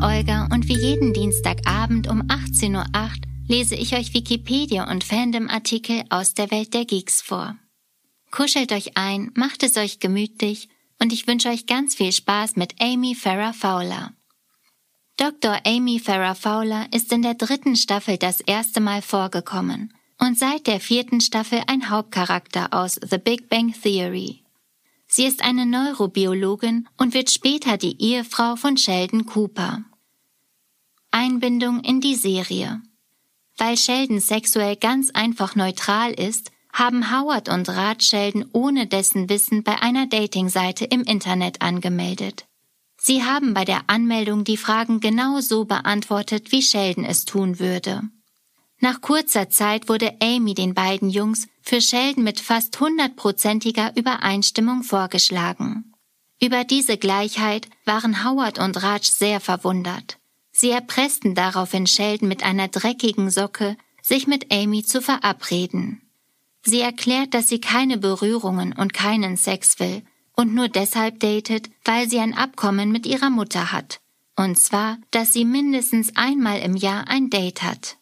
Olga und wie jeden Dienstagabend um 18.08 Uhr lese ich euch Wikipedia und Fandom-Artikel aus der Welt der Geeks vor. Kuschelt euch ein, macht es euch gemütlich und ich wünsche euch ganz viel Spaß mit Amy Farrah Fowler. Dr. Amy Farrah Fowler ist in der dritten Staffel das erste Mal vorgekommen und seit der vierten Staffel ein Hauptcharakter aus The Big Bang Theory. Sie ist eine Neurobiologin und wird später die Ehefrau von Sheldon Cooper. Einbindung in die Serie. Weil Sheldon sexuell ganz einfach neutral ist, haben Howard und Raj Sheldon ohne dessen Wissen bei einer Datingseite im Internet angemeldet. Sie haben bei der Anmeldung die Fragen genau so beantwortet, wie Sheldon es tun würde. Nach kurzer Zeit wurde Amy den beiden Jungs für Sheldon mit fast hundertprozentiger Übereinstimmung vorgeschlagen. Über diese Gleichheit waren Howard und Raj sehr verwundert. Sie erpressten daraufhin Sheldon mit einer dreckigen Socke, sich mit Amy zu verabreden. Sie erklärt, dass sie keine Berührungen und keinen Sex will und nur deshalb datet, weil sie ein Abkommen mit ihrer Mutter hat. Und zwar, dass sie mindestens einmal im Jahr ein Date hat.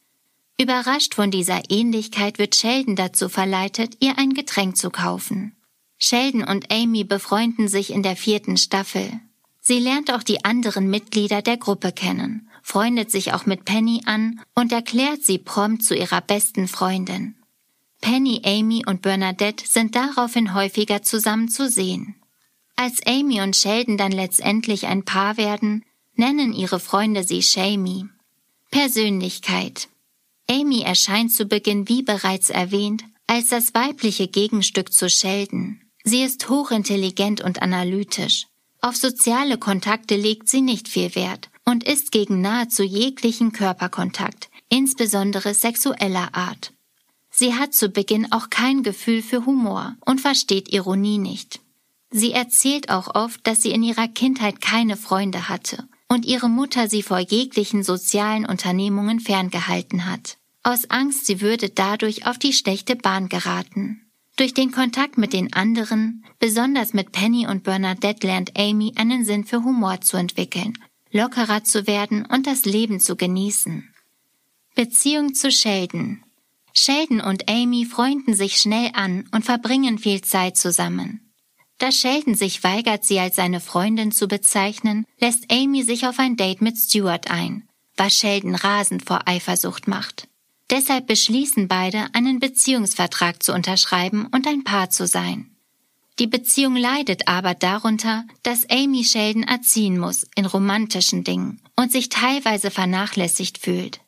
Überrascht von dieser Ähnlichkeit wird Sheldon dazu verleitet, ihr ein Getränk zu kaufen. Sheldon und Amy befreunden sich in der vierten Staffel. Sie lernt auch die anderen Mitglieder der Gruppe kennen, freundet sich auch mit Penny an und erklärt sie prompt zu ihrer besten Freundin. Penny, Amy und Bernadette sind daraufhin häufiger zusammen zu sehen. Als Amy und Sheldon dann letztendlich ein Paar werden, nennen ihre Freunde sie Shamey. Persönlichkeit Amy erscheint zu Beginn, wie bereits erwähnt, als das weibliche Gegenstück zu Sheldon. Sie ist hochintelligent und analytisch. Auf soziale Kontakte legt sie nicht viel Wert und ist gegen nahezu jeglichen Körperkontakt, insbesondere sexueller Art. Sie hat zu Beginn auch kein Gefühl für Humor und versteht Ironie nicht. Sie erzählt auch oft, dass sie in ihrer Kindheit keine Freunde hatte und ihre Mutter sie vor jeglichen sozialen Unternehmungen ferngehalten hat. Aus Angst, sie würde dadurch auf die schlechte Bahn geraten. Durch den Kontakt mit den anderen, besonders mit Penny und Bernadette, lernt Amy einen Sinn für Humor zu entwickeln, lockerer zu werden und das Leben zu genießen. Beziehung zu Sheldon. Sheldon und Amy freunden sich schnell an und verbringen viel Zeit zusammen. Da Sheldon sich weigert, sie als seine Freundin zu bezeichnen, lässt Amy sich auf ein Date mit Stuart ein, was Sheldon rasend vor Eifersucht macht. Deshalb beschließen beide, einen Beziehungsvertrag zu unterschreiben und ein Paar zu sein. Die Beziehung leidet aber darunter, dass Amy Sheldon erziehen muss in romantischen Dingen und sich teilweise vernachlässigt fühlt.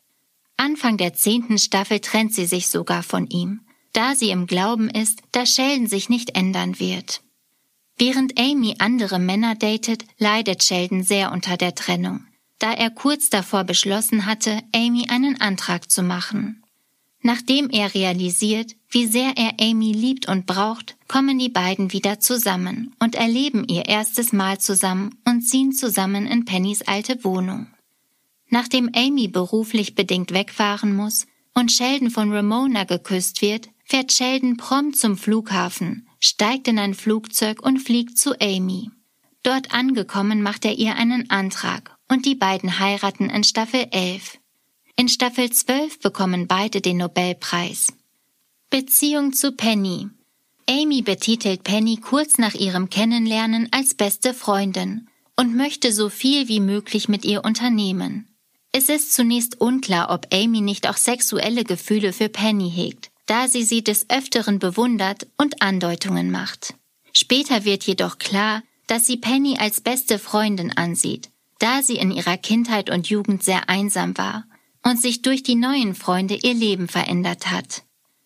Anfang der zehnten Staffel trennt sie sich sogar von ihm, da sie im Glauben ist, dass Sheldon sich nicht ändern wird. Während Amy andere Männer datet, leidet Sheldon sehr unter der Trennung, da er kurz davor beschlossen hatte, Amy einen Antrag zu machen. Nachdem er realisiert, wie sehr er Amy liebt und braucht, kommen die beiden wieder zusammen und erleben ihr erstes Mal zusammen und ziehen zusammen in Pennys alte Wohnung. Nachdem Amy beruflich bedingt wegfahren muss und Sheldon von Ramona geküsst wird, fährt Sheldon prompt zum Flughafen, steigt in ein Flugzeug und fliegt zu Amy. Dort angekommen macht er ihr einen Antrag und die beiden heiraten in Staffel 11. In Staffel 12 bekommen beide den Nobelpreis. Beziehung zu Penny. Amy betitelt Penny kurz nach ihrem Kennenlernen als beste Freundin und möchte so viel wie möglich mit ihr unternehmen. Es ist zunächst unklar, ob Amy nicht auch sexuelle Gefühle für Penny hegt, da sie sie des Öfteren bewundert und Andeutungen macht. Später wird jedoch klar, dass sie Penny als beste Freundin ansieht, da sie in ihrer Kindheit und Jugend sehr einsam war und sich durch die neuen Freunde ihr Leben verändert hat.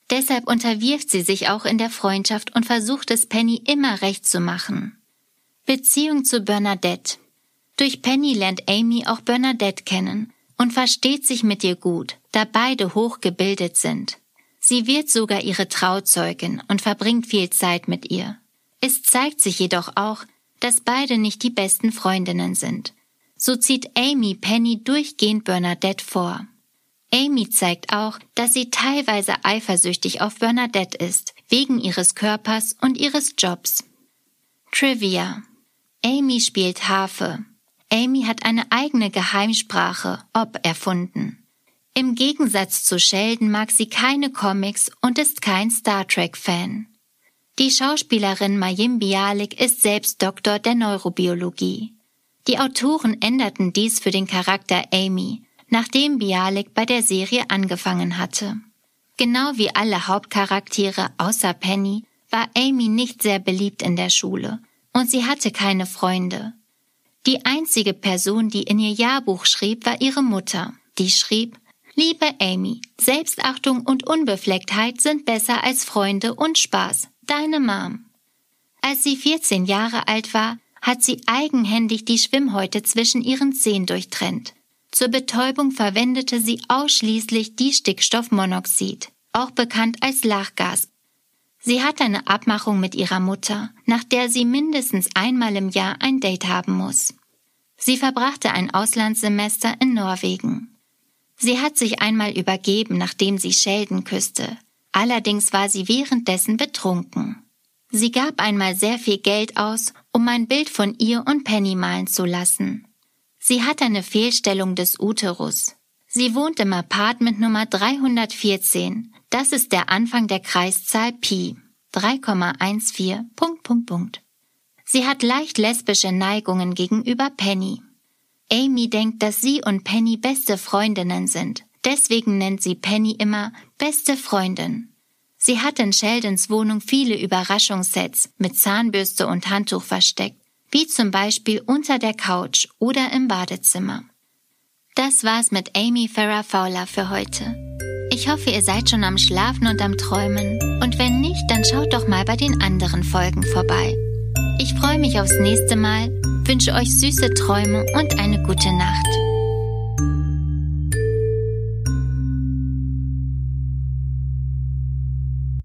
Deshalb unterwirft sie sich auch in der Freundschaft und versucht es Penny immer recht zu machen. Beziehung zu Bernadette. Durch Penny lernt Amy auch Bernadette kennen und versteht sich mit ihr gut, da beide hochgebildet sind. Sie wird sogar ihre Trauzeugin und verbringt viel Zeit mit ihr. Es zeigt sich jedoch auch, dass beide nicht die besten Freundinnen sind. So zieht Amy Penny durchgehend Bernadette vor. Amy zeigt auch, dass sie teilweise eifersüchtig auf Bernadette ist, wegen ihres Körpers und ihres Jobs. Trivia. Amy spielt Harfe. Amy hat eine eigene Geheimsprache, Ob, erfunden. Im Gegensatz zu Sheldon mag sie keine Comics und ist kein Star Trek-Fan. Die Schauspielerin Mayim Bialik ist selbst Doktor der Neurobiologie. Die Autoren änderten dies für den Charakter Amy, nachdem Bialik bei der Serie angefangen hatte. Genau wie alle Hauptcharaktere außer Penny war Amy nicht sehr beliebt in der Schule und sie hatte keine Freunde. Die einzige Person, die in ihr Jahrbuch schrieb, war ihre Mutter, die schrieb, Liebe Amy, Selbstachtung und Unbeflecktheit sind besser als Freunde und Spaß. Deine Mom. Als sie 14 Jahre alt war, hat sie eigenhändig die Schwimmhäute zwischen ihren Zehen durchtrennt. Zur Betäubung verwendete sie ausschließlich die Stickstoffmonoxid, auch bekannt als Lachgas. Sie hat eine Abmachung mit ihrer Mutter, nach der sie mindestens einmal im Jahr ein Date haben muss. Sie verbrachte ein Auslandssemester in Norwegen. Sie hat sich einmal übergeben, nachdem sie Sheldon küsste. Allerdings war sie währenddessen betrunken. Sie gab einmal sehr viel Geld aus, um ein Bild von ihr und Penny malen zu lassen. Sie hat eine Fehlstellung des Uterus. Sie wohnt im Apartment Nummer 314. Das ist der Anfang der Kreiszahl Pi. 3,14. Punkt, Punkt, Punkt. Sie hat leicht lesbische Neigungen gegenüber Penny. Amy denkt, dass sie und Penny beste Freundinnen sind. Deswegen nennt sie Penny immer beste Freundin. Sie hat in Sheldons Wohnung viele Überraschungssets mit Zahnbürste und Handtuch versteckt wie zum Beispiel unter der Couch oder im Badezimmer. Das war's mit Amy Farrah Fowler für heute. Ich hoffe, ihr seid schon am Schlafen und am Träumen. Und wenn nicht, dann schaut doch mal bei den anderen Folgen vorbei. Ich freue mich aufs nächste Mal, wünsche euch süße Träume und eine gute Nacht.